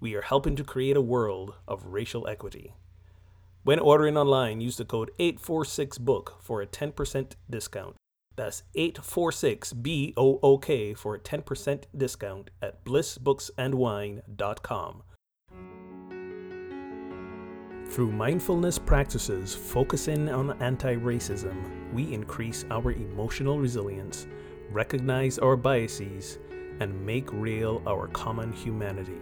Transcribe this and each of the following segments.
we are helping to create a world of racial equity. When ordering online, use the code 846BOOK for a 10% discount. That's 846BOOK for a 10% discount at blissbooksandwine.com. Through mindfulness practices focusing on anti racism, we increase our emotional resilience, recognize our biases, and make real our common humanity.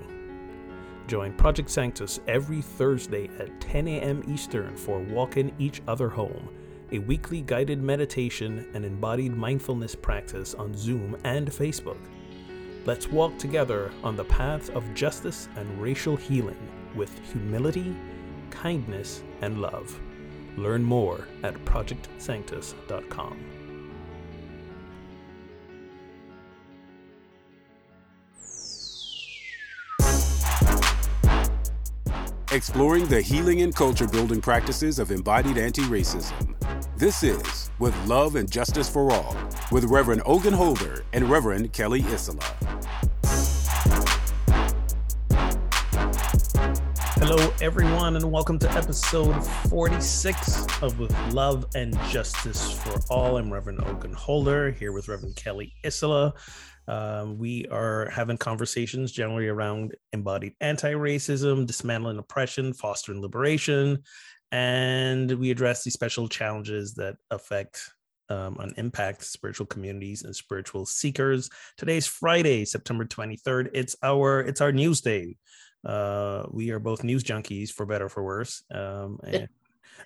Join Project Sanctus every Thursday at 10 a.m. Eastern for Walking Each Other Home, a weekly guided meditation and embodied mindfulness practice on Zoom and Facebook. Let's walk together on the path of justice and racial healing with humility, kindness, and love. Learn more at projectsanctus.com. exploring the healing and culture building practices of embodied anti racism. This is With Love and Justice for All with Reverend Ogun Holder and Reverend Kelly Isola. Hello, everyone, and welcome to episode 46 of With Love and Justice for All. I'm Reverend Ogun Holder here with Reverend Kelly Isola. Um, we are having conversations generally around embodied anti racism, dismantling oppression, fostering liberation, and we address the special challenges that affect um, and impact spiritual communities and spiritual seekers. Today's Friday, September 23rd. It's our it's our news day. Uh, we are both news junkies for better for worse. Um, and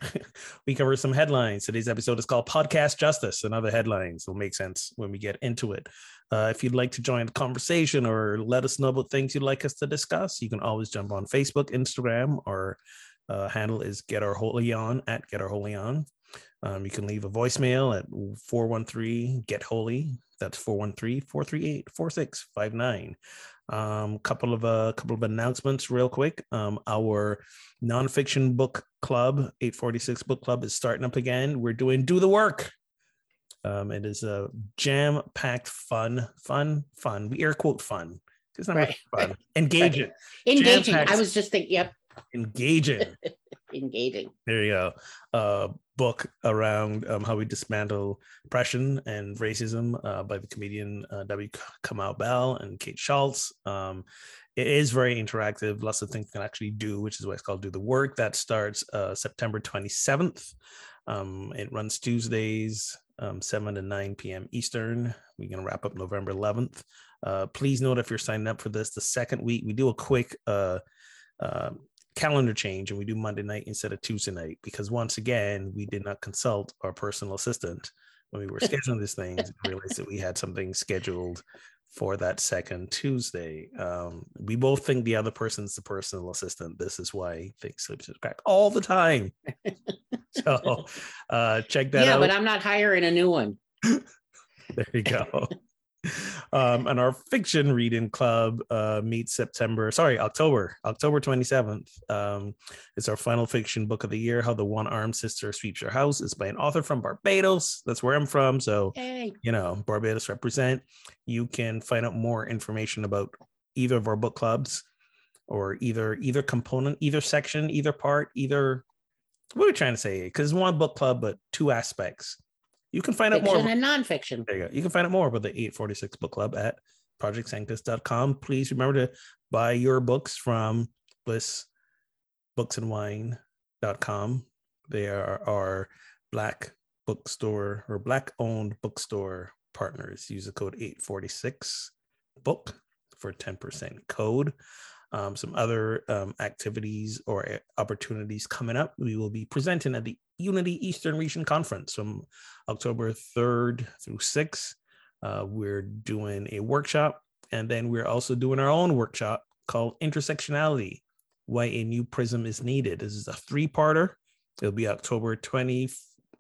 we cover some headlines. Today's episode is called Podcast Justice and other headlines. It'll make sense when we get into it. Uh, if you'd like to join the conversation or let us know about things you'd like us to discuss, you can always jump on Facebook, Instagram, or uh, handle is Get Our Holy On at Get Our Holy On. Um, you can leave a voicemail at 413 Get Holy. That's 413 438 4659. Um, couple of a uh, couple of announcements, real quick. Um, our nonfiction book club, 846 book club, is starting up again. We're doing Do the Work. Um, it is a jam packed, fun, fun, fun. We air quote fun. It's not right. fun. Engaging. Right. Engaging. I was just thinking, yep. Engaging. Engaging. There you go. Uh, book around um, how we dismantle oppression and racism uh, by the comedian uh, W. Kamau Bell and Kate Schatz. Um, it is very interactive. Lots of things you can actually do, which is why it's called Do the Work. That starts uh, September 27th. Um, it runs Tuesdays, um, 7 to 9 p.m. Eastern. We're going to wrap up November 11th. Uh, please note if you're signing up for this, the second week, we do a quick uh, uh, calendar change and we do Monday night instead of Tuesday night because once again, we did not consult our personal assistant when we were scheduling these things. realized that we had something scheduled for that second Tuesday. Um, we both think the other person's the personal assistant. This is why things slip through the crack all the time. so uh, check that yeah, out. Yeah, but I'm not hiring a new one. there you go um, and our fiction reading club uh, meets September, sorry, October, October 27th. Um, it's our final fiction book of the year, How the One Armed Sister Sweeps Your House. It's by an author from Barbados. That's where I'm from. So, hey. you know, Barbados represent. You can find out more information about either of our book clubs or either either component, either section, either part, either what are we trying to say? Because it's one book club, but two aspects. You can find Fiction out more. and nonfiction. There you go. You can find out more about the 846 Book Club at projectsanctus.com. Please remember to buy your books from blissbooksandwine.com. They are our black bookstore or black owned bookstore partners. Use the code 846 book for 10% code um, some other um, activities or eh, opportunities coming up. We will be presenting at the Unity Eastern Region Conference from October 3rd through 6th. Uh, we're doing a workshop, and then we're also doing our own workshop called Intersectionality why a new prism is needed. This is a three parter. It'll be October 20,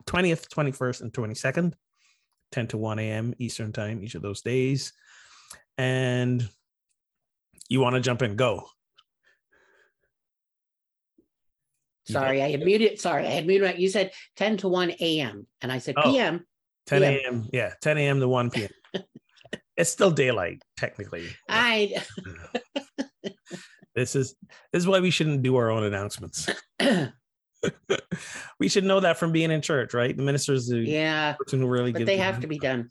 20th, 21st, and 22nd, 10 to 1 a.m. Eastern Time, each of those days. And you want to jump in, go. Sorry, I had muted. Sorry, I had muted. You said 10 to 1 a.m. and I said oh, p.m. 10 a.m. Yeah, 10 a.m. to 1 p.m. it's still daylight, technically. I this is this is why we shouldn't do our own announcements. we should know that from being in church, right? The ministers, the yeah, person who really, but they have to be done.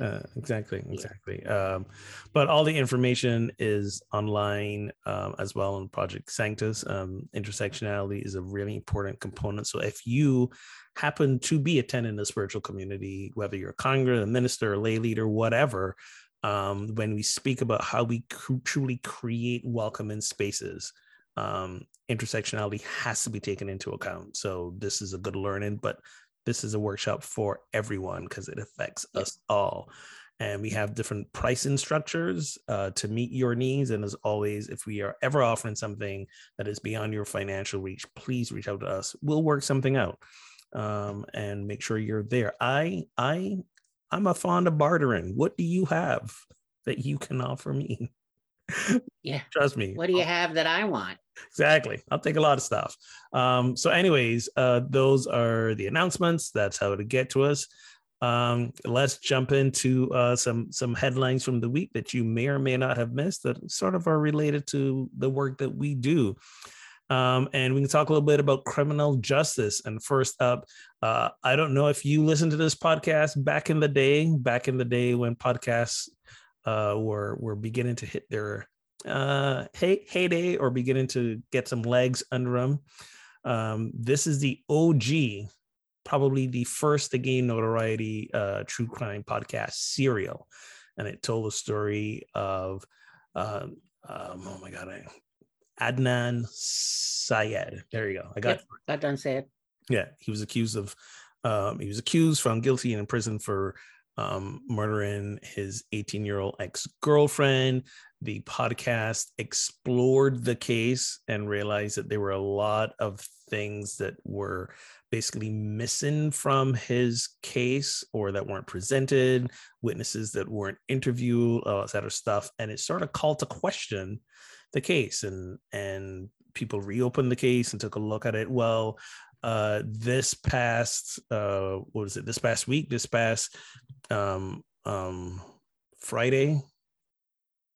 Uh, exactly, exactly. Um, but all the information is online um, as well on Project Sanctus. Um, intersectionality is a really important component. So if you happen to be attending the spiritual community, whether you're a congregant, a minister, a lay leader, whatever, um, when we speak about how we cr- truly create welcoming spaces, um, intersectionality has to be taken into account. So this is a good learning, but this is a workshop for everyone because it affects us all. And we have different pricing structures uh, to meet your needs. And as always, if we are ever offering something that is beyond your financial reach, please reach out to us. We'll work something out um, and make sure you're there. I, I, I'm a fond of bartering. What do you have that you can offer me? Yeah, trust me. What do you have that I want? Exactly. I'll take a lot of stuff. Um, so anyways uh, those are the announcements. That's how to get to us. Um, let's jump into uh, some some headlines from the week that you may or may not have missed that sort of are related to the work that we do. Um, and we can talk a little bit about criminal justice. And first up uh, i don't know if you listened to this podcast back in the day back in the day when podcasts uh, were were beginning to hit their uh, hey, heyday or beginning to get some legs under them. Um, this is the OG, probably the first to gain notoriety uh, true crime podcast, Serial. And it told the story of, um, um, oh my God, I, Adnan Syed. There you go. I got yep, Adnan Syed. Yeah, he was accused of, um, he was accused, found guilty, and in prison for um, murdering his 18 year old ex girlfriend. The podcast explored the case and realized that there were a lot of things that were basically missing from his case or that weren't presented, witnesses that weren't interviewed, all that sort of stuff. And it sort of called to question the case and and people reopened the case and took a look at it. Well, uh, this past uh, what was it? This past week, this past um, um, Friday.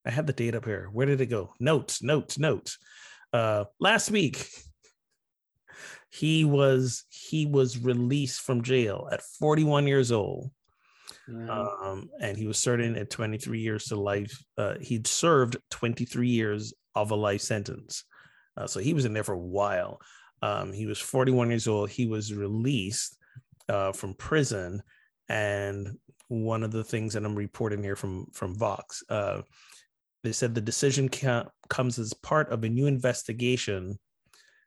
I had the date up here. Where did it go? Notes, notes, notes. Uh, last week, he was he was released from jail at 41 years old. Um, and he was serving at 23 years to life. Uh, he'd served 23 years of a life sentence. Uh, so he was in there for a while. Um, he was 41 years old. He was released uh, from prison, and one of the things that I'm reporting here from from Vox, uh, they said the decision ca- comes as part of a new investigation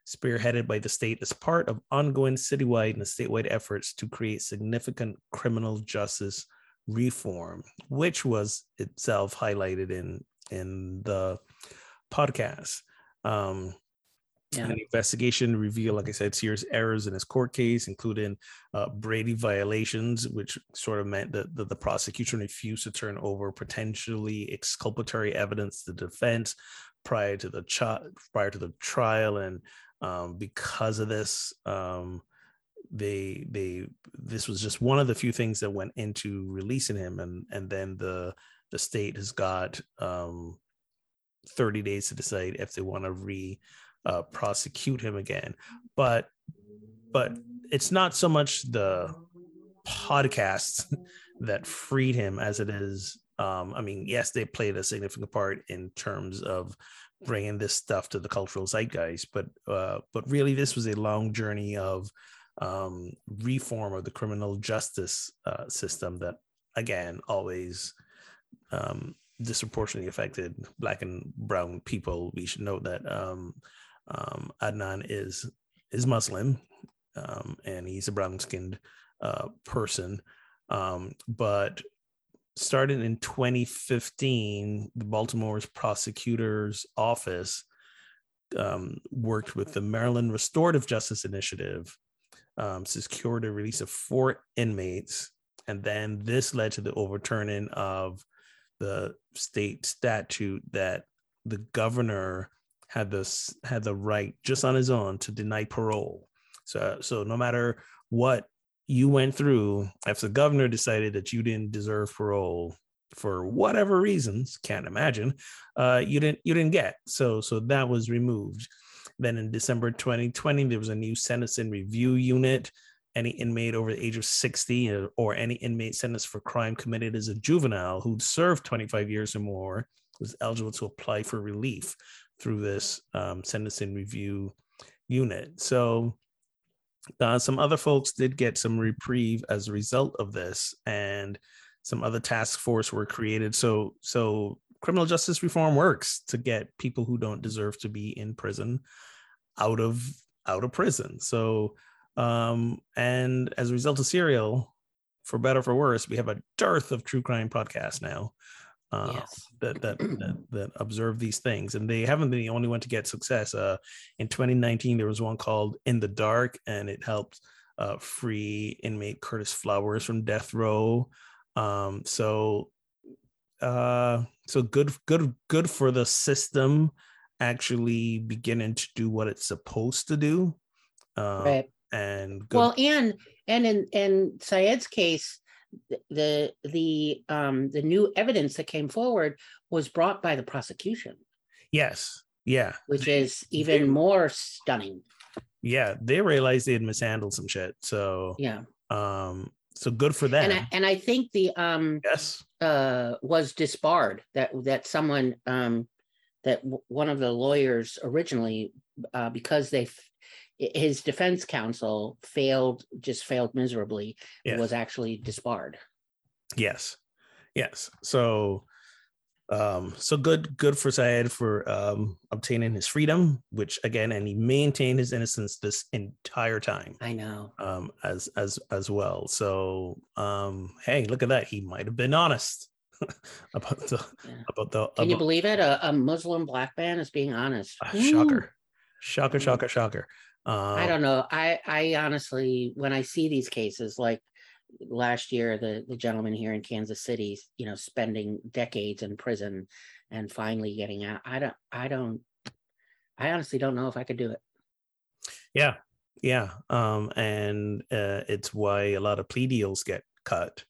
spearheaded by the state as part of ongoing citywide and statewide efforts to create significant criminal justice reform, which was itself highlighted in in the podcast. Um, yeah. An investigation revealed, like I said, serious errors in his court case, including uh, Brady violations, which sort of meant that the, the, prosecution refused to turn over potentially exculpatory evidence to the defense prior to the ch- prior to the trial, and um, because of this, um, they they this was just one of the few things that went into releasing him, and and then the the state has got um, 30 days to decide if they want to re uh, prosecute him again. But but it's not so much the podcasts that freed him as it is. Um, I mean, yes, they played a significant part in terms of bringing this stuff to the cultural zeitgeist, but uh, but really, this was a long journey of um, reform of the criminal justice uh, system that, again, always um, disproportionately affected black and brown people. We should note that um, um, Adnan is is Muslim, um, and he's a brown skinned uh, person. Um, but starting in 2015, the Baltimore's prosecutor's office um, worked with the Maryland Restorative Justice Initiative, um, secured the release of four inmates, and then this led to the overturning of the state statute that the governor had this had the right just on his own to deny parole. So so no matter what you went through, if the governor decided that you didn't deserve parole for whatever reasons, can't imagine, uh, you didn't you didn't get. So so that was removed. Then in December 2020, there was a new sentencing review unit. Any inmate over the age of 60 or any inmate sentenced for crime committed as a juvenile who'd served 25 years or more was eligible to apply for relief through this um, sentencing review unit. So uh, some other folks did get some reprieve as a result of this, and some other task force were created. So so criminal justice reform works to get people who don't deserve to be in prison out of out of prison. So um, and as a result of Serial, for better for worse, we have a dearth of true crime podcasts now uh, yes. that, that, that that observe these things, and they haven't been the only one to get success. Uh, in 2019, there was one called "In the Dark," and it helped uh, free inmate Curtis Flowers from death row. Um, so, uh, so good, good, good for the system actually beginning to do what it's supposed to do. Uh, right. And good. well, and and in in Syed's case, the the um the new evidence that came forward was brought by the prosecution. Yes. Yeah. Which is even more stunning. Yeah. They realized they had mishandled some shit. So yeah. um so good for them and I, and I think the um yes. uh was disbarred that that someone um that w- one of the lawyers originally uh because they his defense counsel failed, just failed miserably, yes. was actually disbarred. Yes. Yes. So um so good good for Syed for um obtaining his freedom, which again and he maintained his innocence this entire time. I know. Um as as as well. So um hey, look at that. He might have been honest. about the yeah. about the can about, you believe it a, a muslim black man is being honest uh, shocker shocker shocker shocker uh, I don't know. I I honestly, when I see these cases, like last year, the the gentleman here in Kansas City, you know, spending decades in prison and finally getting out. I don't. I don't. I honestly don't know if I could do it. Yeah, yeah. Um, and uh, it's why a lot of plea deals get cut.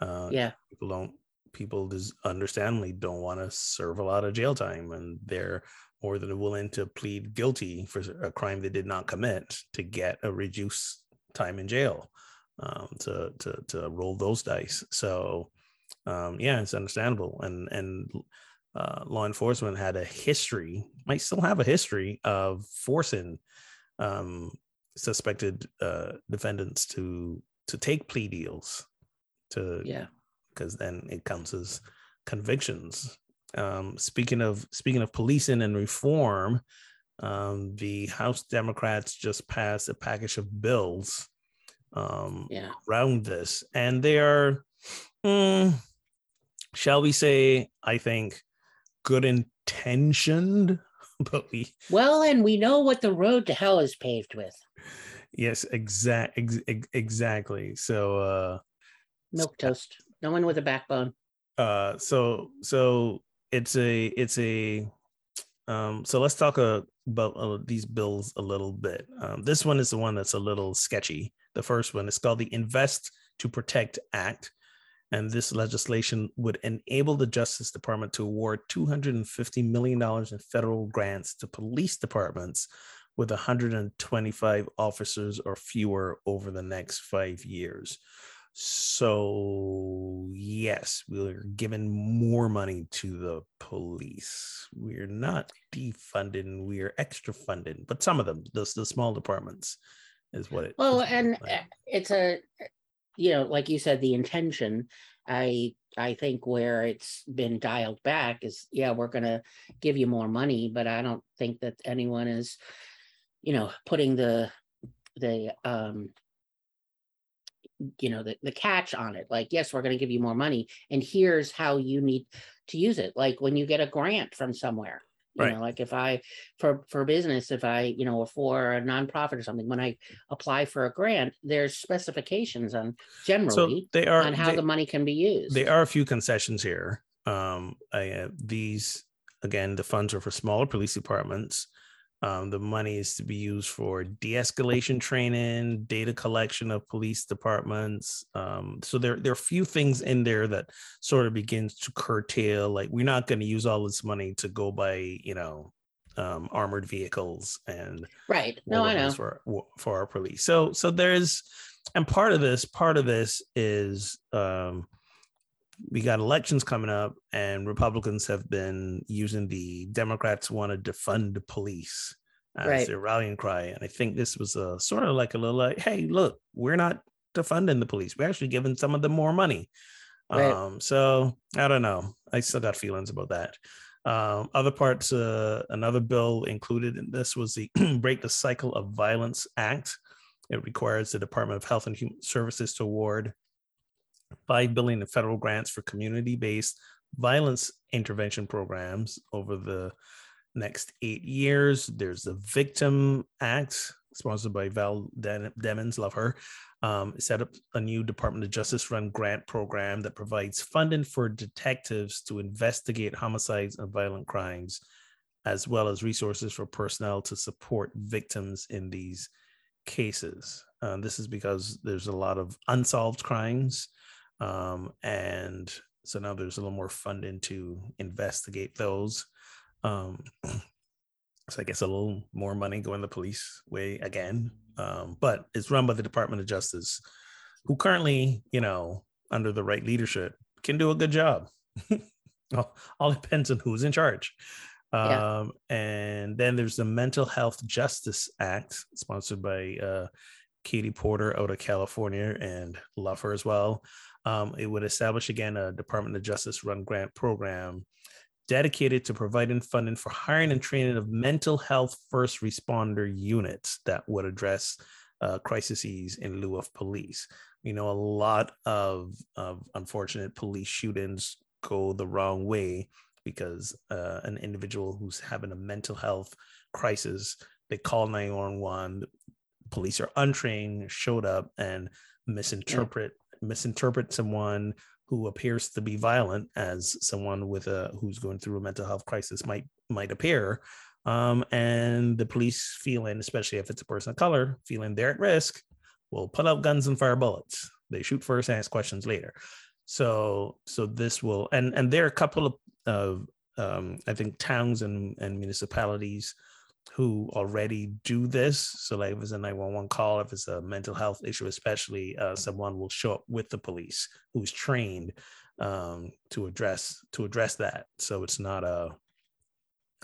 Uh, yeah, people don't. People just understandably don't want to serve a lot of jail time, and they're more than willing to plead guilty for a crime they did not commit to get a reduced time in jail um, to, to to roll those dice. So um, yeah, it's understandable. And and uh, law enforcement had a history, might still have a history of forcing um, suspected uh, defendants to to take plea deals. To yeah, because then it counts as convictions um, speaking of speaking of policing and reform, um, the House Democrats just passed a package of bills um, yeah. around this, and they are, mm, shall we say, I think, good intentioned, but we well, and we know what the road to hell is paved with. Yes, exact, ex- exactly. So, uh, milk toast. No one with a backbone. Uh, so so it's a it's a um, so let's talk about uh, these bills a little bit. Um, this one is the one that's a little sketchy. The first one is called the Invest to Protect Act. And this legislation would enable the Justice Department to award $250 million in federal grants to police departments with 125 officers or fewer over the next five years. So, yes, we're giving more money to the police. We're not defunding, we're extra funding, but some of them, the, the small departments, is what it well and like. Eh, it's a you know like you said the intention i i think where it's been dialed back is yeah we're going to give you more money but i don't think that anyone is you know putting the the um you know the, the catch on it like yes we're going to give you more money and here's how you need to use it like when you get a grant from somewhere You Right. know, like if I for for business, if I, you know, or for a nonprofit or something, when I apply for a grant, there's specifications on So generally they are on how they- the money can be used. There are a few concessions here. Um, I, uh, these again, the funds are for smaller police departments. Um, the money is to be used for de-escalation training, data collection of police departments. Um, so there, there are a few things in there that sort of begins to curtail. Like we're not going to use all this money to go buy, you know, um, armored vehicles and Right. No, I know. for for our police. So so there's and part of this part of this is um we got elections coming up and Republicans have been using the Democrats want to defund the police as Right. their rallying cry. And I think this was a sort of like a little like, hey, look, we're not defunding the police. We're actually giving some of them more money. Right. Um, so I don't know. I still got feelings about that. Um, other parts, uh, another bill included in this was the Break the Cycle of Violence Act. It requires the Department of Health and Human Services to award five billion in federal grants for community-based violence intervention programs over the next eight years. There's the Victim Act, sponsored by Val Demings, love her. Um, set up a new Department of Justice run grant program that provides funding for detectives to investigate homicides and violent crimes, as well as resources for personnel to support victims in these cases. Uh, this is because there's a lot of unsolved crimes. Um, and so now there's a little more funding to investigate those. Um, so I guess a little more money going the police way again. Um, but it's run by the Department of Justice, who currently, you know, under the right leadership, can do a good job. all, depends on who's in charge. Yeah. Um, and then there's the Mental Health Justice Act, sponsored by uh, Katie Porter out of California, and love her as well. Um, it would establish again a Department of Justice run grant program dedicated to providing funding for hiring and training of mental health first responder units that would address uh, crises in lieu of police. You know, a lot of, of unfortunate police shootings go the wrong way because uh, an individual who's having a mental health crisis, they call 911, police are untrained, showed up and misinterpret misinterpret someone who appears to be violent as someone with a who's going through a mental health crisis might might appear. Um, and the police feeling especially if it's a person of color feeling they're at risk will pull out guns and fire bullets. They shoot first and ask questions later. So so this will and and there are a couple of of um, i think towns and and municipalities who already do this. So, like if it's a 911 call, if it's a mental health issue, especially, uh, someone will show up with the police who's trained um, to address to address that. So it's not a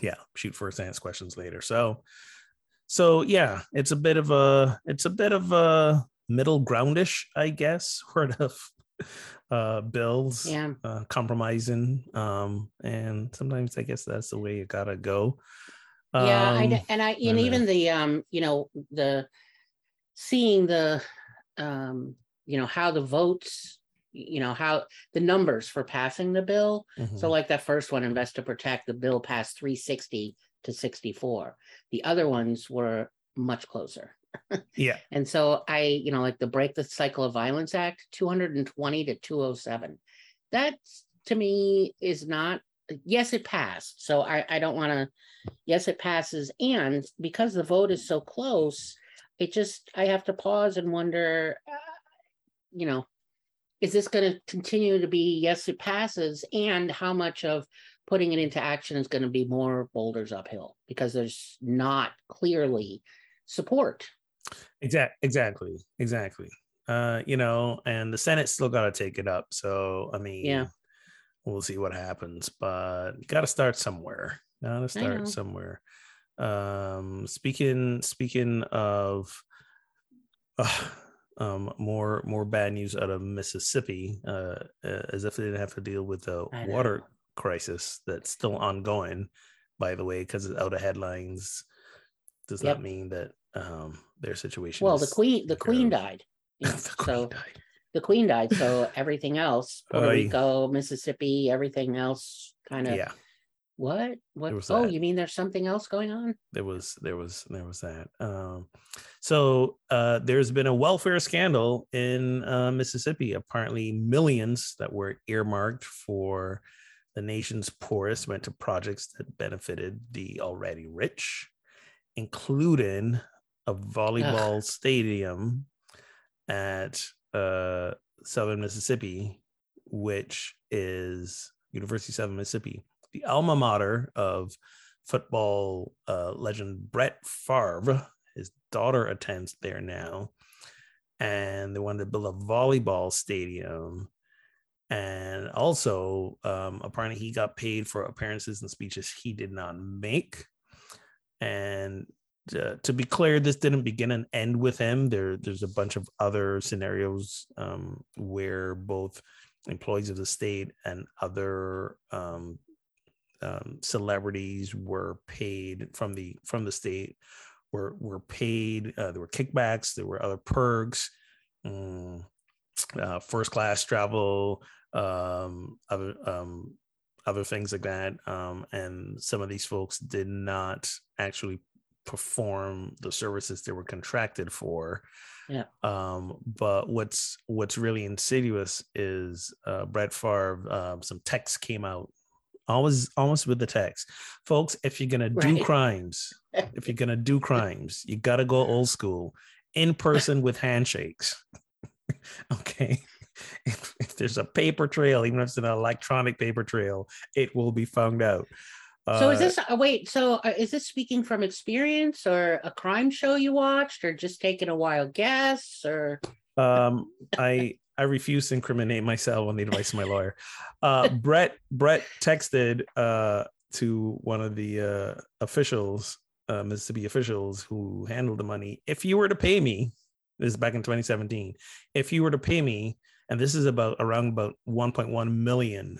yeah shoot first, ask questions later. So, so yeah, it's a bit of a it's a bit of a middle groundish, I guess, sort of uh bills Yeah. uh compromising um and sometimes i guess that's the way you gotta go yeah Um, kn- and i and even the um you know the seeing the um you know how the votes you know how the numbers for passing the bill. Mhm. so like that first one invest to protect the bill passed 360 to 64 the other ones were much closer. Yeah. And so i you know like the break the cycle of violence act 220 to 207 that to me is not yes it passed so i i don't want to yes it passes and because the vote is so close it just i have to pause and wonder uh, you know is this going to continue to be yes it passes and how much of putting it into action is going to be more boulders uphill because there's not clearly support Exact, exactly, exactly. Uh, you know, and the Senate still got to take it up. So, I mean, Yeah. We'll see what happens, but got to start somewhere. Got to start somewhere. Um, speaking, speaking of, uh, um, more more bad news out of Mississippi, uh, uh, as if they didn't have to deal with the water crisis that's still ongoing. By the way, because it's out of headlines, does Yep. not mean that um, their situation. well the queen the queen of. died you know, the queen so died. The queen died so everything else puerto Oy. rico mississippi everything else kind of Yeah, What? What? was Oh, that. you mean there's something else going on? there was there was there was that um so uh there's been a welfare scandal in uh mississippi apparently millions that were earmarked for the nation's poorest went to projects that benefited the already rich including a volleyball stadium at uh southern mississippi which is university of southern mississippi the alma mater of football uh, legend Brett Favre. His daughter attends there now, and they wanted to build a volleyball stadium. And also, um, apparently, he got paid for appearances and speeches he did not make. And uh, to be clear, this didn't begin and end with him. There, there's a bunch of other scenarios um, where both employees of the state and other um, um, celebrities were paid from the from the state were were paid uh, there were kickbacks there were other perks um, uh, first class travel um, other um, other things like that um, and some of these folks did not actually perform the services they were contracted for. Yeah. um but what's what's really insidious is uh brett Favre um some text came out always almost with the text folks if you're gonna do crimes if you're gonna do crimes you gotta go old school in person with handshakes. Okay? If, if there's a paper trail even if it's an electronic paper trail it will be found out so is this uh, wait? So uh, is this speaking from experience, or a crime show you watched, or just taking a wild guess, or? Um i i refuse to incriminate myself. On the advice of my lawyer. Uh brett brett texted uh to one of the uh officials uh mississippi officials who handled the money. If you were to pay me this is back in 2017 if you were to pay me and this is about around about 1.1 million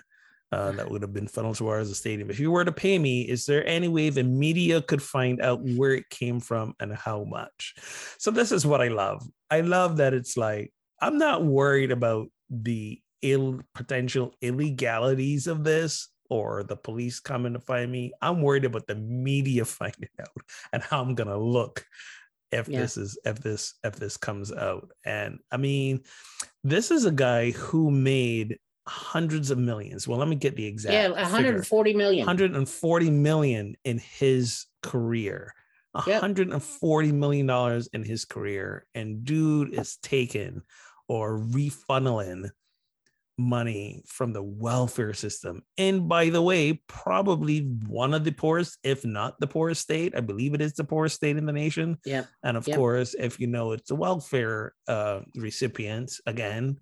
uh, that would have been funneled towards the stadium. If you were to pay me, is there any way the media could find out where it came from and how much? So this is what I love. I love that it's like I'm not worried about the ill potential illegalities of this or the police coming to find me. I'm worried about the media finding out and how I'm gonna look if Yeah. this is if this if this comes out. And I mean, this is a guy who made hundreds of millions. Well, let me get the exact yeah, figure. 140 million. 140 million in his career. Yep. 140 million dollars in his career and dude is taking or refunneling money from the welfare system and by the way probably one of the poorest if not the poorest state i believe it is the poorest state in the nation Yep. and of Yep. course if you know it's the welfare uh recipients again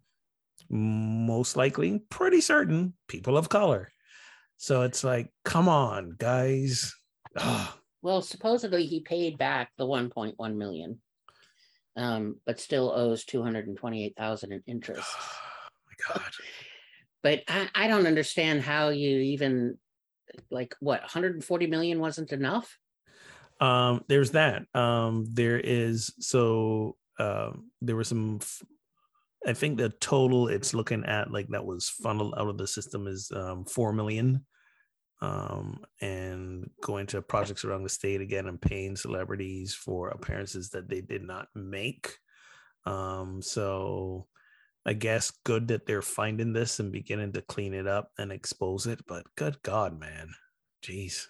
most likely pretty certain people of color. So it's like come on guys. Ah, Well, supposedly he paid back the 1.1 million, um, but still owes 228,000 in interest. Oh my god. But I, I don't understand how you even like what 140 million wasn't enough. um there's that. Um there is so um there were some f- i think the total it's looking at like that was funneled out of the system is um 4 million um and going to projects around the state again and paying celebrities for appearances that they did not make. Um so i guess good that they're finding this and beginning to clean it up and expose it but good god man. Jeez.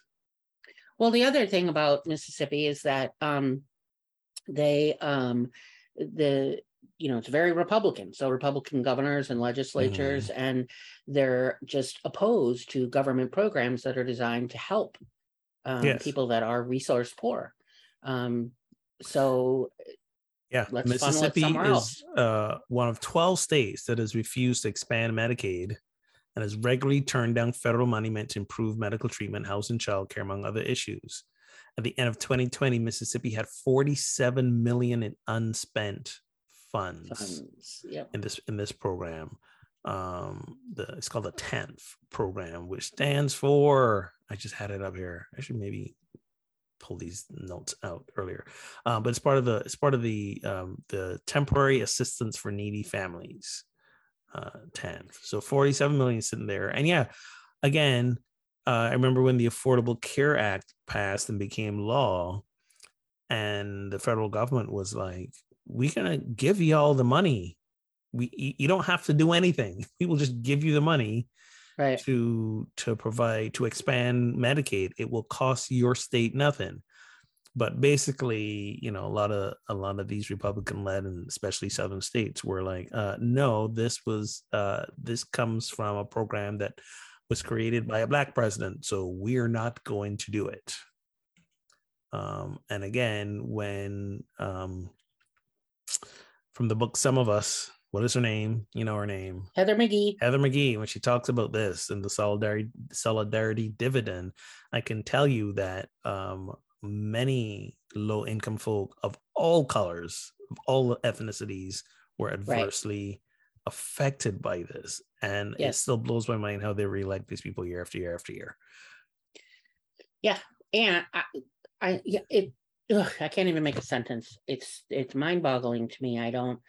Well, the other thing about Mississippi is that um, they um, the you know it's very Republican, so Republican governors and legislatures, and they're just opposed to government programs that are designed to help um, Yes. people that are resource poor. Um, so Yeah, Let's Mississippi is uh, one of 12 states that has refused to expand Medicaid and has regularly turned down federal money meant to improve medical treatment, housing, childcare, among other issues. At the end of 2020, Mississippi had 47 million in unspent funds funds, yep. in this in this program. Um, the it's called the TANF program, which stands for I just had it up here. I should maybe pull these notes out earlier. Um, but it's part of the it's part of the um, the temporary assistance for needy families. Uh, TANF. So 47 million sitting there. And yeah, again, uh, I remember when the Affordable Care Act passed and became law, and the federal government was like, "We're gonna give you all the money. We you don't have to do anything. We will just give you the money right. to to provide to expand Medicaid. It will cost your state nothing." But basically, you know, a lot of a lot of these Republican-led and especially southern states were like, uh, "No, this was uh, this comes from a program that." was created by a black president, so we're not going to do it. Um, and again, when um, from the book Sum of Us, what is her name? You know her name. Heather McGhee. Heather McGhee, when she talks about this and the solidarity solidarity dividend, I can tell you that um, many low income folk of all colors, of all ethnicities, were adversely affected by this. And Yes. it still blows my mind how they reelect these people year after year after year. Yeah, and I, I, yeah, it. Ugh, I can't even make a sentence. It's it's mind boggling to me. I don't.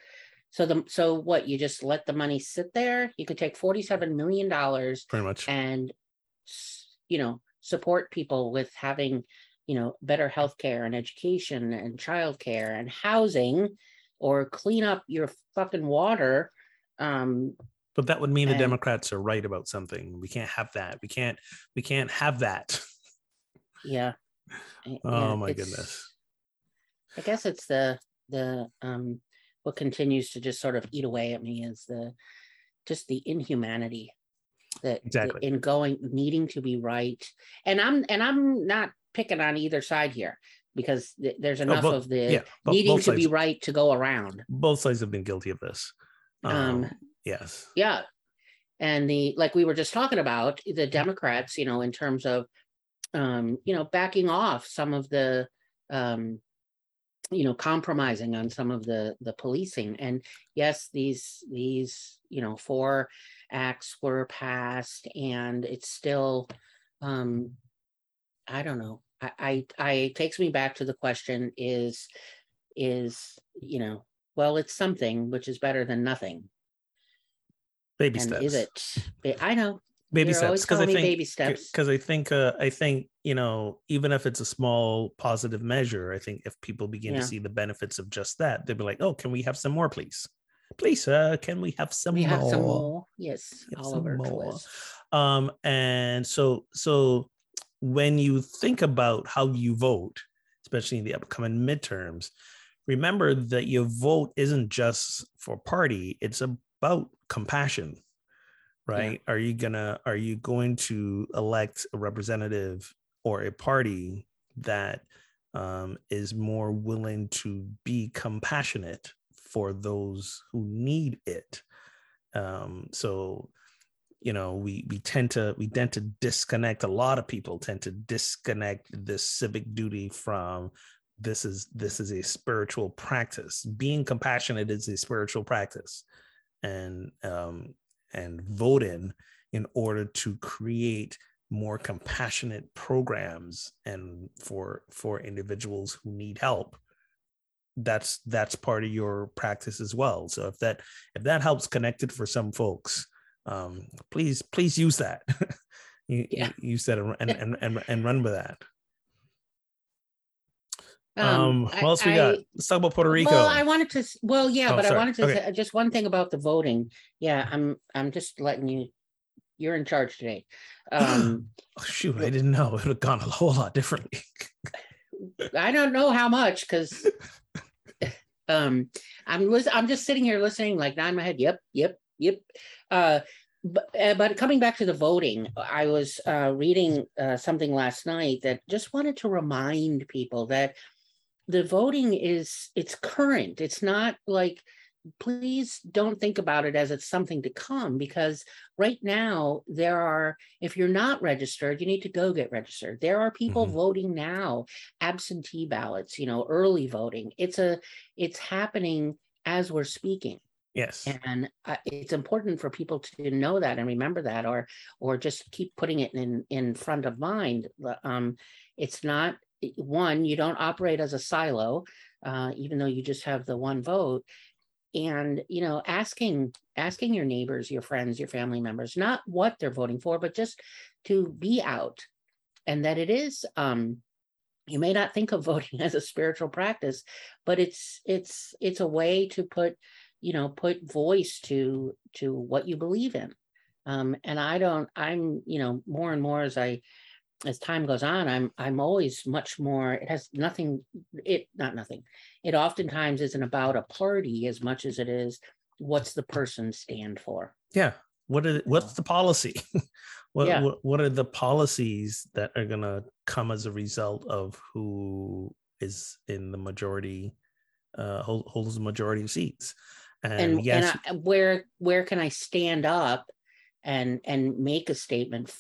So the so what? You just let the money sit there? You could take forty seven million dollars Pretty much. and, you know, support people with having, you know, better healthcare and education and childcare and housing, or clean up your fucking water. Um, But that would mean the Democrats are right about something. We can't have that. We can't. We can't have that. yeah. Oh my goodness. I guess it's the the um what continues to just sort of eat away at me is the just the inhumanity that Exactly. in going needing to be right. And I'm and I'm not picking on either side here because th- there's enough both- of the Yeah. bo- needing to be right to go around. both sides have been guilty of this. Um, Um, yes. Yeah. And the like we were just talking about the Democrats, you know, in terms of um, you know, backing off some of the um you know, compromising on some of the the policing. And yes, these these, you know, four acts were passed and it's still um I don't know. I I, I takes me back to the question is is, you know, well, it's something which is better than nothing Baby and steps. is it i know baby you're steps because i think baby steps. because i think uh, i think you know even if it's a small positive measure i think if people begin Yeah. to see the benefits of just that they'll be like oh can we have some more please? Please uh can we have some we more have some more? yes Have oliver more. um and so so when you think about how you vote especially in the upcoming midterms remember that your vote isn't just for party it's about compassion right? Are you gonna are you going to elect a representative or a party that um, is more willing to be compassionate for those who need it? Um, so you know we we tend to we tend to disconnect a lot of people tend to disconnect this civic duty from this is this is a spiritual practice. Being compassionate is a spiritual practice. And um and vote in in order to create more compassionate programs and for for individuals who need help. That's that's part of your practice as well. So if that if that helps connect it for some folks um please please use that. You, Yeah. you use that and, and, and and and run with that um, Um, what I- else we got? I- let's talk about puerto rico. Well i wanted to well yeah Oh, but sorry. i wanted to Okay. say just one thing about the voting. Yeah i'm i'm just letting you you're in charge today. Um oh, shoot i didn't know it would have gone a whole lot differently. I don't know how much because um i'm lis- i'm just sitting here listening like in my head yep yep yep. Uh but, uh, but coming back to the voting i was uh reading uh, something last night that just wanted to remind people that the voting is it's current. It's not like please don't think about it as it's something to come because right now there are if you're not registered you need to go get registered. There are people Mhm. voting now absentee ballots you know early voting. It's a it's happening as we're speaking. Yes. And uh, it's important for people to know that and remember that or or just keep putting it in in front of mind. Um it's not one you don't operate as a silo uh, even though you just have the one vote. And you know asking asking your neighbors your friends your family members not what they're voting for but just to be out. And that it is um you may not think of voting as a spiritual practice but it's it's it's a way to put you know put voice to to what you believe in. Um and i don't i'm you know more and more as i as time goes on i'm i'm always much more it has nothing it not nothing. It oftentimes isn't about a party as much as it is what's the person stand for? Yeah what are what's the policy? What, Yeah. what what are the policies that are going to come as a result of who is in the majority uh hold, holds the majority of seats? And, and yes and I, where where can I stand up and and make a statement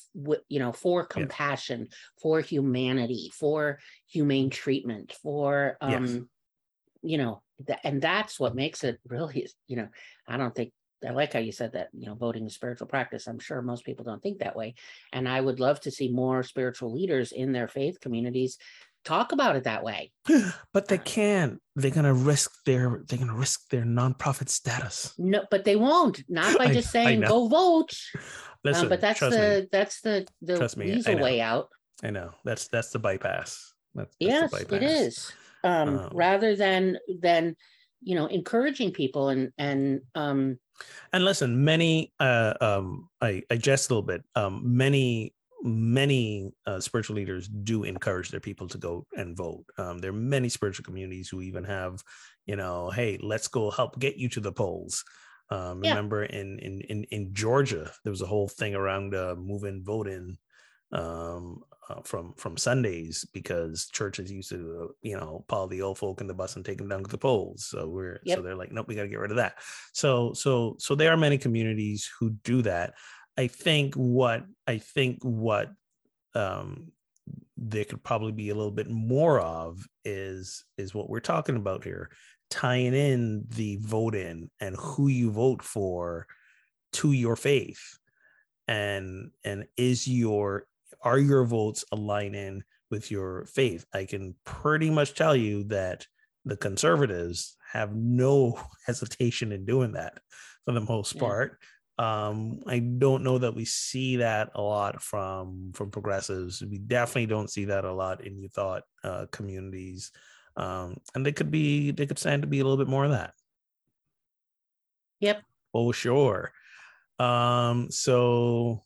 you know for compassion for humanity for humane treatment for Yes. um you know tha- and that's what makes it really you know I don't think I like how you said that you know voting is spiritual practice. I'm sure most people don't think that way. And I would love to see more spiritual leaders in their faith communities talk about it that way. But they can't. They're going to risk their they're to risk their nonprofit status. No but they won't. Not by I- just saying go vote. Listen um, but that's the me. that's the the Trust me, weasel way out. i know. That's that's the bypass. That's, that's Yes, the bypass. is. Um, Um, rather than than you know encouraging people and and um and listen many uh um i i jest a little bit. Um many many uh, spiritual leaders do encourage their people to go and vote. Um there are many spiritual communities who even have you know hey let's go help get you to the polls. Um Yeah. remember in in in, in georgia there was a whole thing around uh move in vote um uh, from from sundays because churches used to uh, you know pile the old folk in the bus and take them down to the polls. So we're so they're like nope we got to get rid of that. So so so there are many communities who do that i think what i think what um there could probably be a little bit more of is is what we're talking about here tying in the vote in and who you vote for to your faith. And and is your are your votes aligning with your faith? I can pretty much tell you that the conservatives have no hesitation in doing that for the most Yeah. Um i don't know that we see that a lot from from progressives. We definitely don't see that a lot in you thought uh communities. Um and they could be they could stand to be a little bit more of that. Yep. oh sure. Um so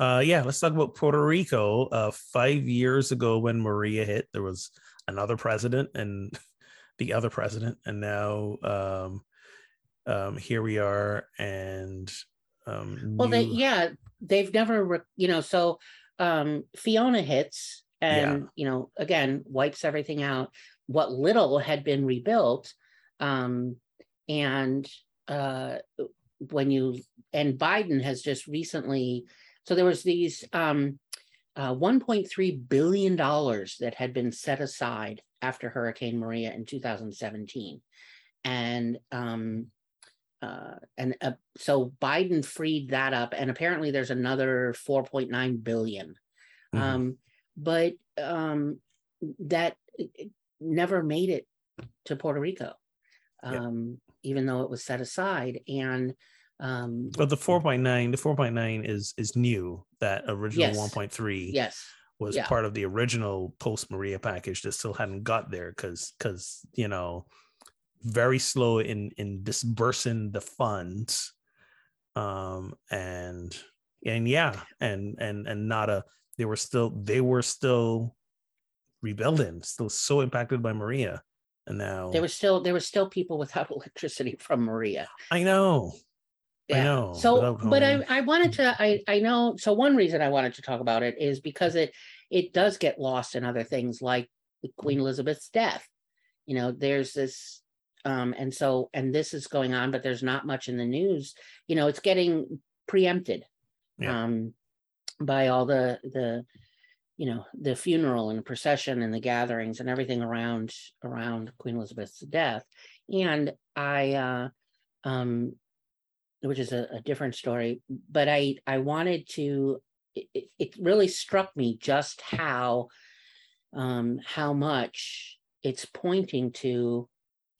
uh yeah let's talk about puerto rico. Uh five years ago when maria hit there was another president and the other president. And now um um here we are and um well they yeah they've never you know so um Fiona hits and you know again wipes everything out. What little had been rebuilt um and uh when you and Biden has just recently so there was these um uh 1.3 billion dollars that had been set aside after Hurricane Maria in 2017 and um uh and uh, so Biden freed that up and apparently there's another 4.9 billion Mhm. um but um that never made it to Puerto Rico Yeah. um even though it was set aside and um but the 4.9 the 4.9 is is new that original Yes. 1.3 yes was Yeah. part of the original post Maria package that still hadn't got there because because you know very slow in in disbursing the funds. Um and and yeah and and and not a they were still they were still rebuilding still so impacted by Maria. And now there were still there were still people without electricity from Maria. I know. I know, So, but I. I wanted to, I, I know, so one reason I wanted to talk about it is because it, it does get lost in other things like Queen Elizabeth's death. You know, there's this, um, and so, and this is going on, but there's not much in the news. You know, it's getting preempted, Yeah. um, by all the, the, you know, the funeral and the procession and the gatherings and everything around, around Queen Elizabeth's death. And I, uh, um, which is a, a different story but i i wanted to it, it- it really struck me just how um how much it's pointing to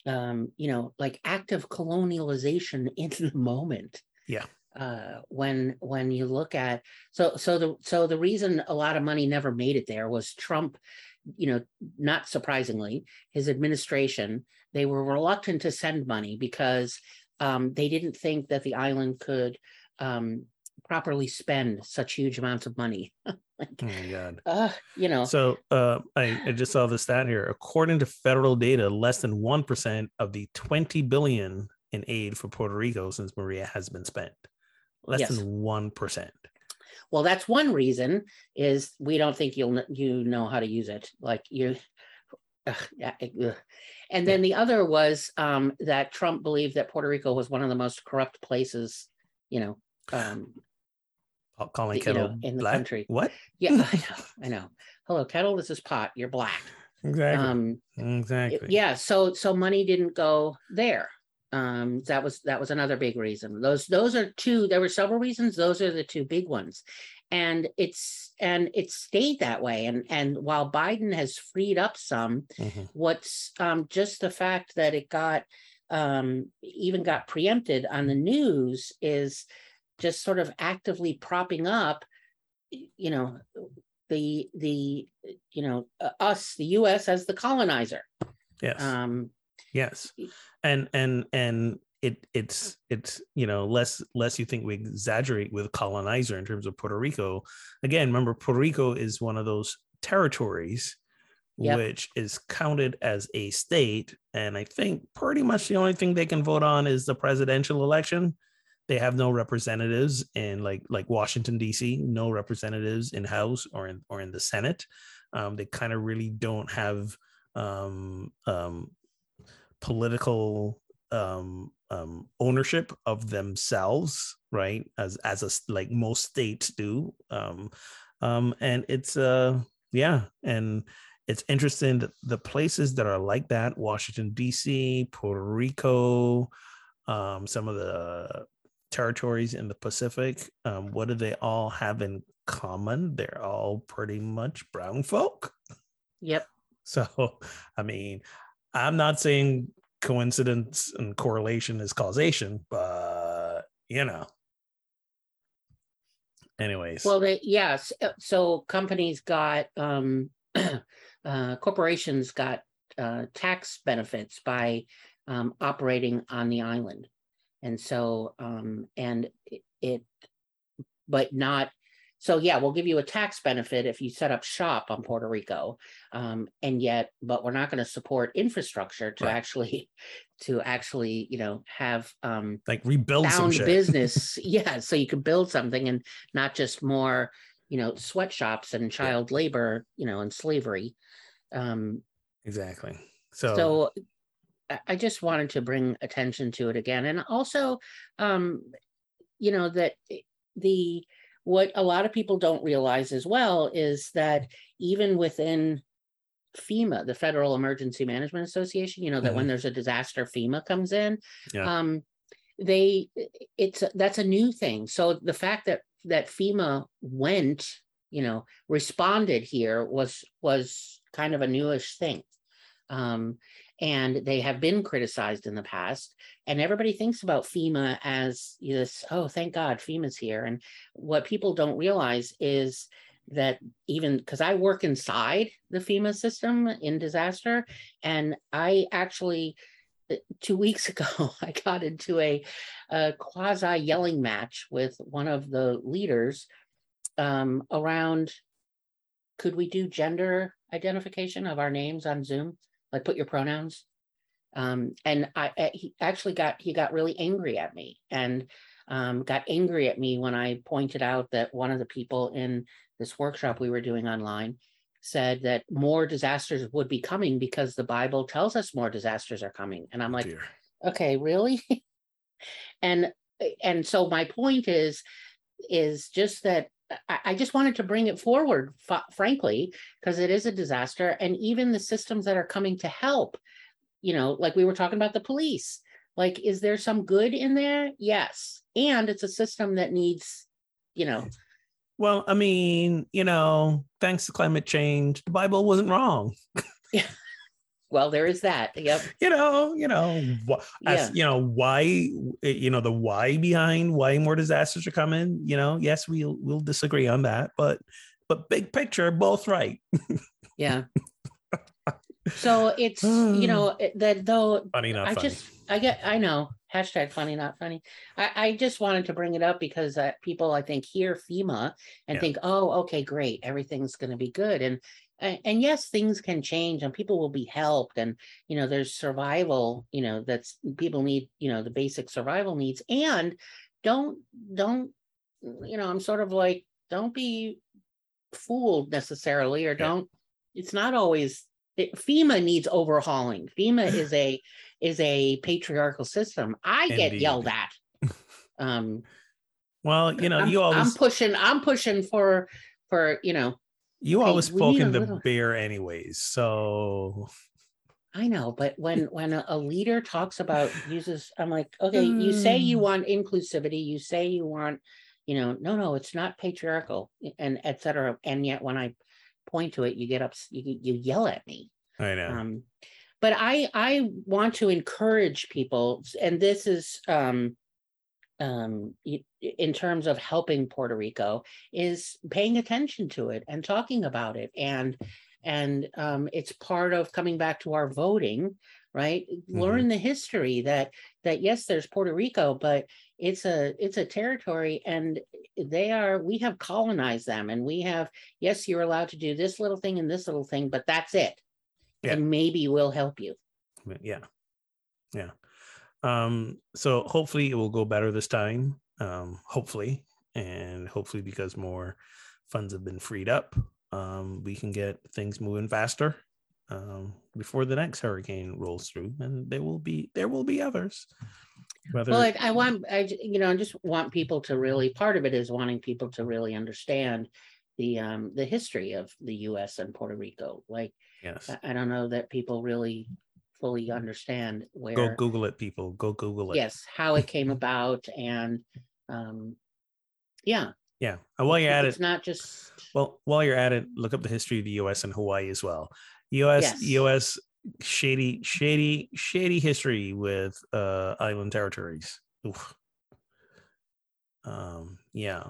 um you know like active colonialization in the moment Yeah. uh, when when you look at so so the so the reason a lot of money never made it there was Trump, you know, not surprisingly, his administration they were reluctant to send money because um, they didn't think that the island could um, properly spend such huge amounts of money. like, Oh my god. uh, you know, So uh, I, I just saw the stat here. According to federal data, less than one percent of the twenty billion in aid for Puerto Rico since Maria has been spent. Less Yes. than one percent. well, that's one reason is we don't think you'll you know how to use it. Like you. Ugh, yeah, ugh. And then the other was um, that Trump believed that Puerto Rico was one of the most corrupt places, you know, um, Calling You know, kettle in the black. country. What? Yeah, I know. I know. Hello, kettle. This is pot. You're black. Exactly. Um, it- exactly. yeah. So so money didn't go there. Um, that was that was another big reason. Those those are two. There were several reasons. Those are the two big ones, and it's and it stayed that way. And and while Biden has freed up some, Mhm. what's um, just the fact that it got um, even got preempted on the news is just sort of actively propping up you know the the you know uh, us the us as the colonizer Yes. um yes. And and and it it's it's you know less less you think we exaggerate with colonizer in terms of Puerto Rico. Again, remember Puerto Rico is one of those territories Yep. which is counted as a state and I think pretty much the only thing they can vote on is the presidential election. They have no representatives in like like Washington D.C., no representatives in House or in or in the Senate. Um, they kind of really don't have um, um, political um, um, ownership of themselves, right? As as a like most states do, um, and it's uh yeah, and it's interesting that the places that are like that, Washington D.C., Puerto Rico, um, some of the territories in the Pacific, um, what do they all have in common? They're all pretty much brown folk. yep So, I mean, I'm not saying coincidence and correlation is causation, but you know. Anyways, well they yes uh, so companies got um uh corporations got uh tax benefits by um operating on the island and so um and it, but not so yeah we'll give you a tax benefit if you set up shop on puerto rico. Um and yet but we're not going to support infrastructure to Right. actually to actually you know have um like rebuild some business. Yeah so you can build something and not just more you know sweatshops and child labor you know and slavery. Um exactly. So, so I- just wanted to bring attention to it again and also um you know that the what a lot of people don't realize as well is that even within FEMA, the Federal Emergency Management Association, you know, that when there's a disaster, FEMA comes in. Yeah. Um, they it's that's a new thing. So the fact that that FEMA went, you know, responded here was was kind of a newish thing. Um, and they have been criticized in the past and everybody thinks about fema as this oh thank god fema's here. And what people don't realize is that even because i work inside the fema system in disaster and i actually uh, two weeks ago i got into a, a quasi yelling match with one of the leaders um, around could we do gender identification of our names on zoom like put your pronouns um, and I, I he actually got he got really angry at me and um, got angry at me when I pointed out that one of the people in this workshop we were doing online said that more disasters would be coming because the Bible tells us more disasters are coming, and I'm like, dear. okay, really? and and so my point is is just that I, just wanted to bring it forward, frankly, because it is a disaster, and even the systems that are coming to help you know, like we were talking about the police. Like, is there some good in there? Yes. And it's a system that needs, you know, Well, I mean, you know, thanks to climate change, the Bible wasn't wrong. Well, there is that. Yep. You know, you know, wh- as, Yeah. you know why, eh, you know, the why behind why more disasters are coming. You know, yes, we'll we'll disagree on that, but but big picture, both right. Yeah. So it's you know that though Funny, not I funny. just I get I know hashtag funny not funny. I I just wanted to bring it up because uh, people I think hear FEMA and Yeah. think oh okay great everything's going to be good and and and yes things can change and people will be helped and you know there's survival you know that's people need you know the basic survival needs and don't don't you know I'm sort of like don't be fooled necessarily or don't it's not always it, FEMA needs overhauling. FEMA is a is a patriarchal system. I get yelled at. Um, well, you know, I'm, you always I'm pushing. I'm pushing for for you know. You hey, always poking the little- bear anyways. So I know, but when when a, leader talks about uses, I'm like, okay, you say you Mm. want inclusivity. You say you want, you know, no, no, it's not patriarchal, and et cetera. And yet, when I point to it, you get up, you, you yell at me. I know. um but i i want to encourage people and this is um um in terms of helping puerto rico is paying attention to it and talking about it. And and um it's part of coming back to our voting right? Learn the history that that yes there's puerto rico but it's a it's a territory and they are we have colonized them and we have yes you're allowed to do this little thing and this little thing but that's it. Yeah. and maybe we'll help you. Yeah. Yeah. Um so hopefully it will go better this time um hopefully and hopefully because more funds have been freed up um we can get things moving faster um before the next hurricane rolls through and there will be there will be others. Whether well I, I want I you know i just want people to really part of it is wanting people to really understand the um the history of the us and puerto rico. Like yes. I, I don't know that people really fully understand where go google it people go google it yes how it came about and um yeah yeah and while you're at it's it it's not just Well, while you're at it, look up the history of the U.S. and Hawaii as well. U.S. Yes. U.S. shady, shady, shady history with uh, island territories. Oof. Um, yeah.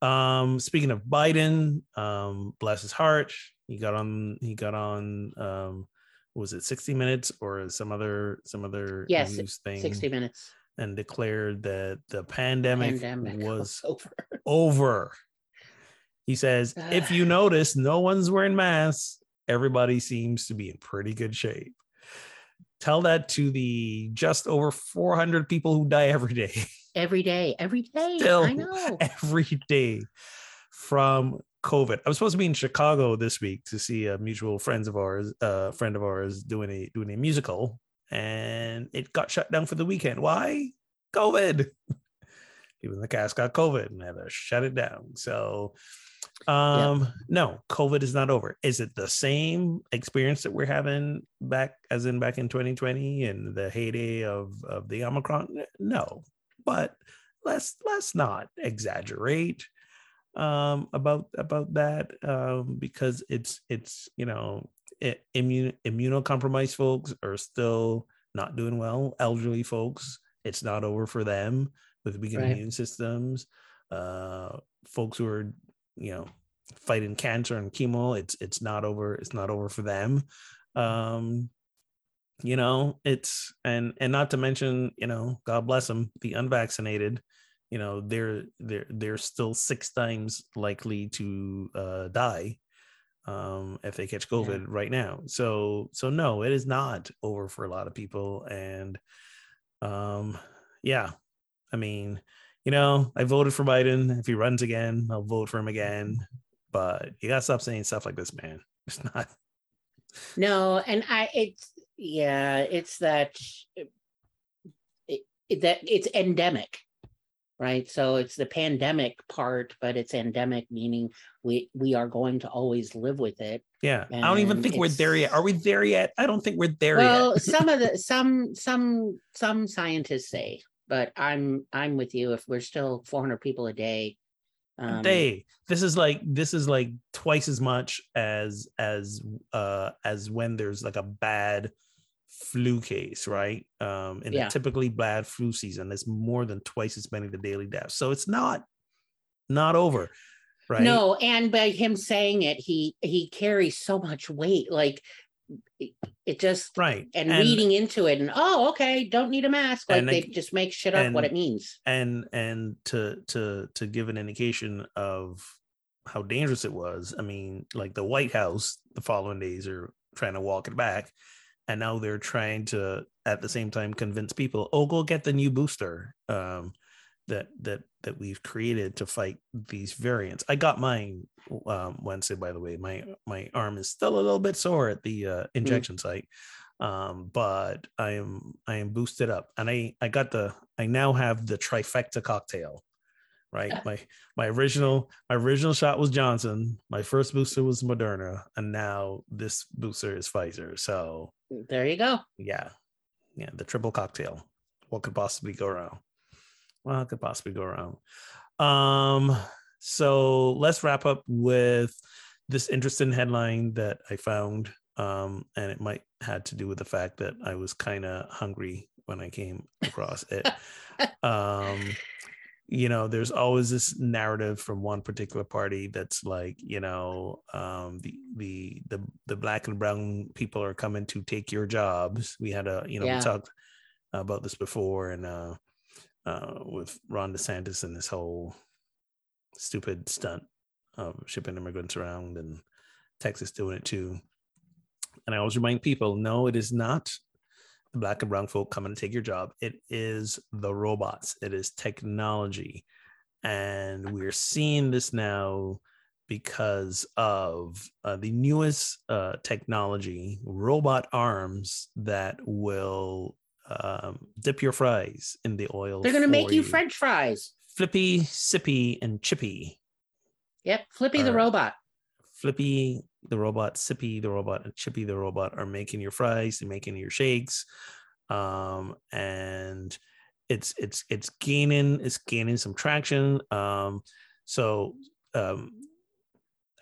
Um, speaking of Biden, um, bless his heart, he got on. He got on. Um, was it 60 Minutes or some other some other Yes, news thing 60 minutes and declared that the pandemic, pandemic was over over. He says, if you notice, no one's wearing masks. Everybody seems to be in pretty good shape. Tell that to the just over 400 people who die every day, every day every day Still. i know every day from COVID. I was supposed to be in Chicago this week to see a mutual friends of ours, a friend of ours doing a doing a musical, and it got shut down for the weekend. Why? COVID. Even the cast got COVID and had to shut it down. So um no covid is not over is it the same experience that we're having back as in back in 2020 and the heyday of of the omicron no but let's let's not exaggerate um about about that um because it's it's you know i- immune immunocompromised folks are still not doing well elderly folks it's not over for them with weakened Right. immune systems uh folks who are you know fighting cancer and chemo it's it's not over it's not over for them um you know it's and and not to mention you know god bless them the unvaccinated you know they're they're they're still six times likely to uh die um if they catch covid right now. So so no it is not over for a lot of people. And um yeah i mean you know i voted for biden. If he runs again i'll vote for him again. But you gotta stop saying stuff like this man. It's not No, and I it's yeah, it's that it, it- that it's endemic, right? So it's the pandemic part, but it's endemic meaning we we are going to always live with it. yeah i don't even think we're there yet are we there yet i don't think we're there well, yet Well, some of the some some some scientists say, but I'm I'm with you. If we're still 400 people a day, Um, They this is like this is like twice as much as as uh as when there's like a bad flu case, right? Um in Yeah. a typically bad flu season, it's more than twice as many the daily deaths. So it's not not over, right? No, and by him saying it, he he carries so much weight. Like it, just right. and, reading into it and oh okay, don't need a mask. Like they just make shit up what it means. and and to to to give an indication of how dangerous it was i mean like the white house the following days are trying to walk it back and now they're trying to at the same time convince people oh go get the new booster um that that that we've created to fight these variants. I got mine um wednesday by the way. My my arm is still a little bit sore at the uh, injection site um but i am i am boosted up. And i i got the i now have the trifecta cocktail right? My my original my original shot was johnson my first booster was moderna and now this booster is pfizer. So There you go. yeah. Yeah the triple cocktail. What could possibly go wrong? What could possibly go wrong? Um so let's wrap up with this interesting headline that i found um and it might had to do with the fact that i was kind of hungry when i came across it. Um you know there's always this narrative from one particular party that's like you know um the the the, the black and brown people are coming to take your jobs we had a you know Yeah. we talked about this before and uh uh with ron desantis and this whole stupid stunt of shipping immigrants around and texas doing it too and i always remind people no it is not the black and brown folk coming to take your job. It is the robots, it is technology. And we're seeing this now because of uh, the newest uh, technology, robot arms that will um, dip your fries in the oil. They're gonna make for you French fries. Flippy, Sippy, and Chippy. Yep, Flippy the robot. Flippy the robot, Sippy the robot, and Chippy the robot are making your fries, they're making your shakes, um, and it's it's it's gaining it's gaining some traction. Um, so um,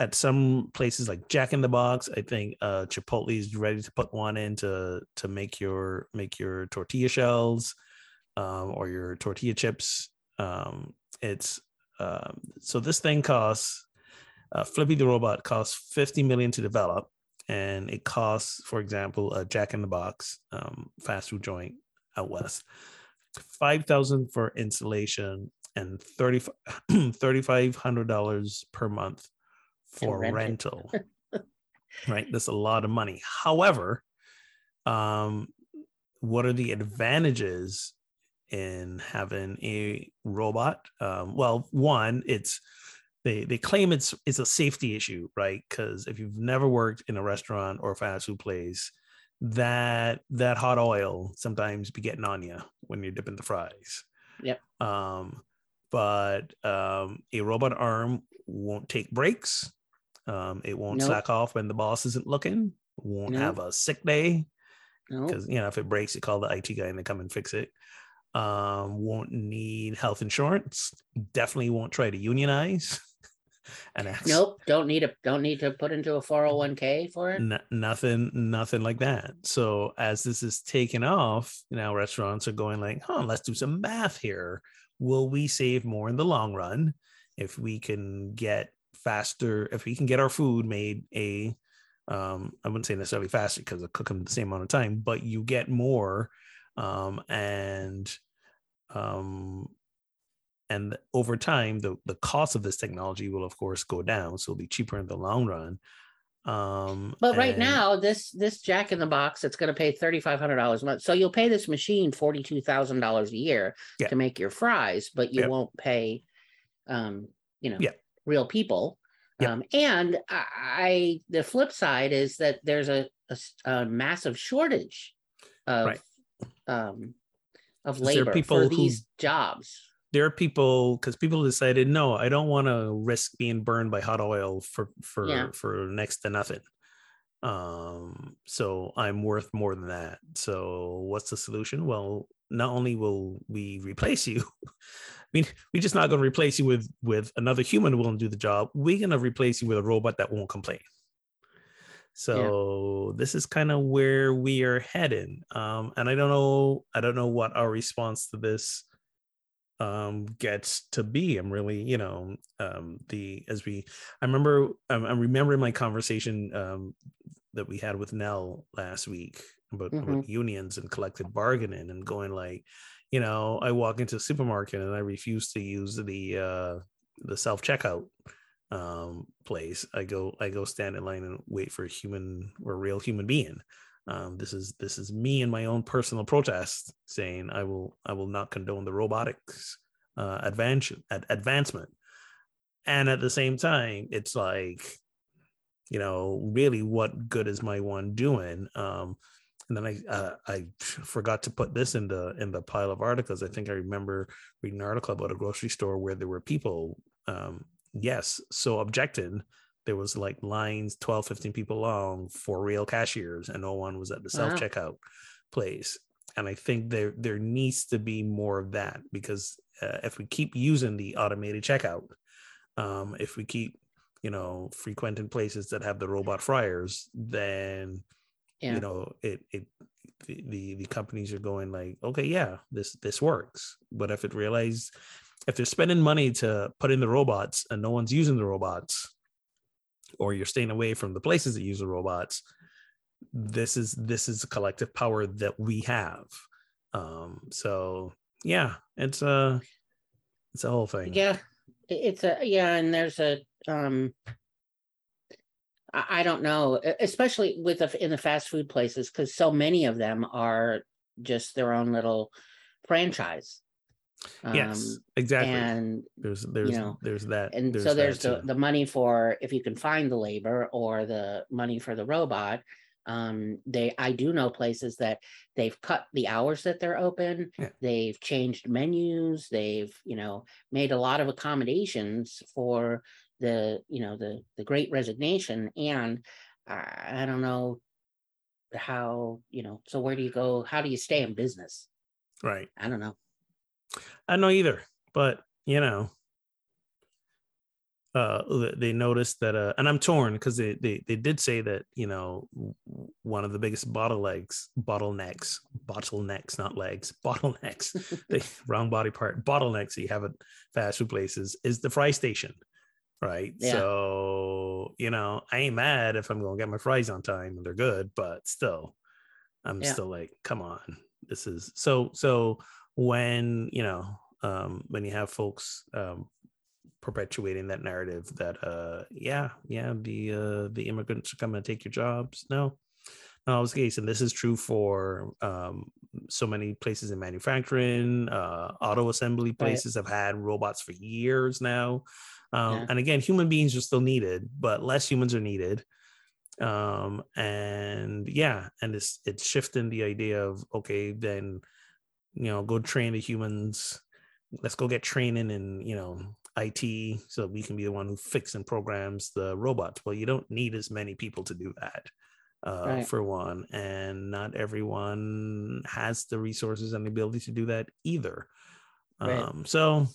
at some places like Jack in the Box, I think uh, Chipotle is ready to put one in to to make your make your tortilla shells um, or your tortilla chips. Um, it's um, so this thing costs uh, Flippy the robot costs 50 million to develop, and it costs, for example, a Jack in the Box um, fast food joint out west, five thousand for installation and 30 $3,500 per month for rent rental. right, that's a lot of money. However, um, what are the advantages in having a robot? Um, well, one, it's they they claim it's it's a safety issue, right? Because if you've never worked in a restaurant or a fast food place, that that hot oil sometimes be getting on you when you're dipping the fries. Yep. Um, but um, a robot arm won't take breaks. Um, it won't Nope. slack off when the boss isn't looking. Won't have a sick day No, because you know if it breaks, you call the IT guy and they come and fix it. Um, won't need health insurance. Definitely won't try to unionize. and that's nope, don't need a don't need to put into a 401k for it. n- nothing, nothing like that. So as this is taking off, now restaurants are going like, huh, let's do some math here. Will we save more in the long run if we can get faster, if we can get our food made a um, I wouldn't say necessarily faster because I cook them the same amount of time, but you get more um, and um, and over time the the cost of this technology will of course go down so it'll be cheaper in the long run um But right and- now, this this Jack in the Box, it's going to pay thirty five hundred dollars a month. So you'll pay this machine forty two thousand dollars a year Yeah. to make your fries, but you won't pay, um, you know, Yeah. real people. Um, and I, I the flip side is that there's a a massive shortage of Right. um of 'Cause there are labor for who- these jobs. There are people because people decided no i don't want to risk being burned by hot oil for for Yeah. for next to nothing um so i'm worth more than that so what's the solution well not only will we replace you, I mean, we're just not going to replace you with with another human who will do the job. We're going to replace you with a robot that won't complain. So yeah. this is kind of where we are heading. Um, and I don't know, I don't know what our response to this um, gets to be. I'm really, you know, um, the as we, I remember, I'm, I'm remembering my conversation um, that we had with Nell last week about, mm-hmm. about unions and collective bargaining and going like, you know, I walk into a supermarket and I refuse to use the uh, the self checkout um, place. I go I go stand in line and wait for a human or a real human being. Um, this is this is me and my own personal protest saying I will I will not condone the robotics uh, advance ad- advancement. And at the same time, it's like, you know, really, what good is my one doing? Um, and then I uh, I forgot to put this in the in the pile of articles. I think I remember reading an article about a grocery store where there were people um, yes, so objecting. There was like lines 12, 15 people long for real cashiers, and no one was at the self checkout place. And I think there there needs to be more of that because uh, if we keep using the automated checkout, um, if we keep you know frequenting places that have the robot fryers, then yeah. you know it it the the companies are going like okay yeah this this works but if it realize if they're spending money to put in the robots and no one's using the robots or you're staying away from the places that use the robots this is this is a collective power that we have. Um so yeah it's a it's a whole thing. Yeah it's a yeah and there's a um I don't know, especially with the, in the fast food places, because so many of them are just their own little franchise yes, um, exactly. And there's there's you know, there's that, and there's so there's the the money for if you can find the labor or the money for the robot. Um, they I do know places that they've cut the hours that they're open. Yeah. They've changed menus. They've you know made a lot of accommodations for the you know the the Great Resignation, and I, I don't know how you know. So where do you go? How do you stay in business? Right. I don't know. I know either, but you know, uh, they noticed that, uh, and I'm torn because they, they they did say that you know one of the biggest bottlenecks, bottlenecks, bottlenecks, not legs, bottlenecks, the wrong body part, bottlenecks you have at fast food places is the fry station, right? Yeah. So you know, I ain't mad if I'm gonna get my fries on time and they're good, but still, I'm yeah. still like, come on, this is so so when you know um, when you have folks um, perpetuating that narrative that uh, yeah yeah the uh, the immigrants are coming to take your jobs no no was the case and this is true for um, so many places in manufacturing uh, auto assembly places right. have had robots for years now um, yeah. and again human beings are still needed but less humans are needed um and yeah and it's it's shifting the idea of okay then you know go train the humans let's go get training in you know IT so we can be the one who fix and programs the robots. Well, you don't need as many people to do that, uh, right. for one, and not everyone has the resources and the ability to do that either. Right. Um, so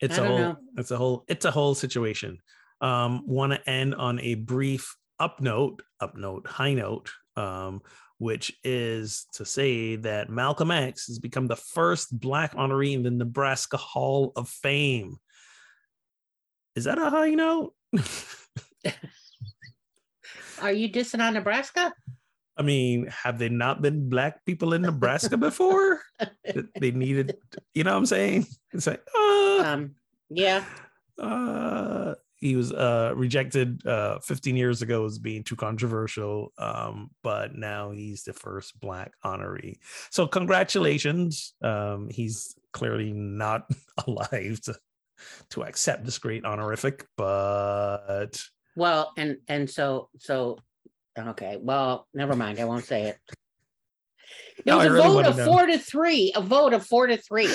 it's a whole, know. it's a whole, it's a whole situation. Um, Want to end on a brief up note, up note, high note. Um, which is to say that Malcolm X has become the first Black honoree in the Nebraska Hall of Fame. Is that a high note? Are you dissing on Nebraska? I mean, have they not been black people in Nebraska before? they needed, you know what I'm saying? It's like, uh, um, yeah. Uh, he was uh, rejected uh, 15 years ago as being too controversial, um, but now he's the first black honoree. So congratulations. Um, he's clearly not alive to to accept this great honorific, but well, and and so so okay, well, never mind. I won't say it. It no, was a really vote of four to three. A vote of four to three.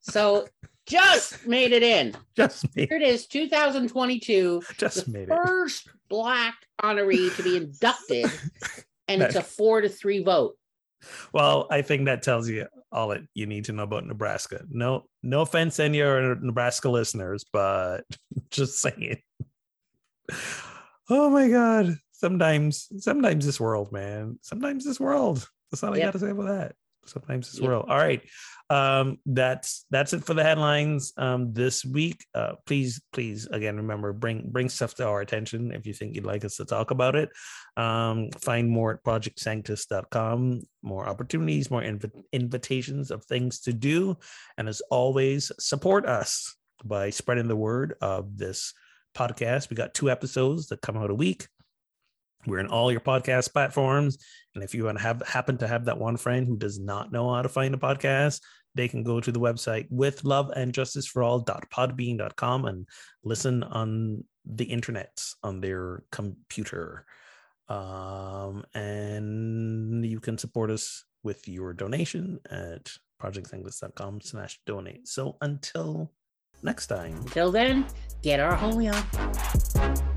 so just made it in. Just made Here it is, 2022. Just made first it. black honoree to be inducted, and it's a four to three vote. Well, I think that tells you all that you need to know about Nebraska. No, no offense, any of our Nebraska listeners, but just saying. Oh my God. Sometimes, sometimes this world, man. Sometimes this world. That's all I Yep. got to say about that. Sometimes Yep. world. All right. Um, that's that's it for the headlines um this week. Uh please, please again remember bring bring stuff to our attention if you think you'd like us to talk about it. Um, find more at projectsanctus.com, more opportunities, more inv- invitations of things to do. And as always, support us by spreading the word of this podcast. We got two episodes that come out a week. We're in all your podcast platforms. And if you want to have happen to have that one friend who does not know how to find a podcast, they can go to the website with love and justice for all.podbean.com and listen on the internet on their computer. Um, and you can support us with your donation at projectsanctus.com slash donate. So until next time. Until then, get our holy on.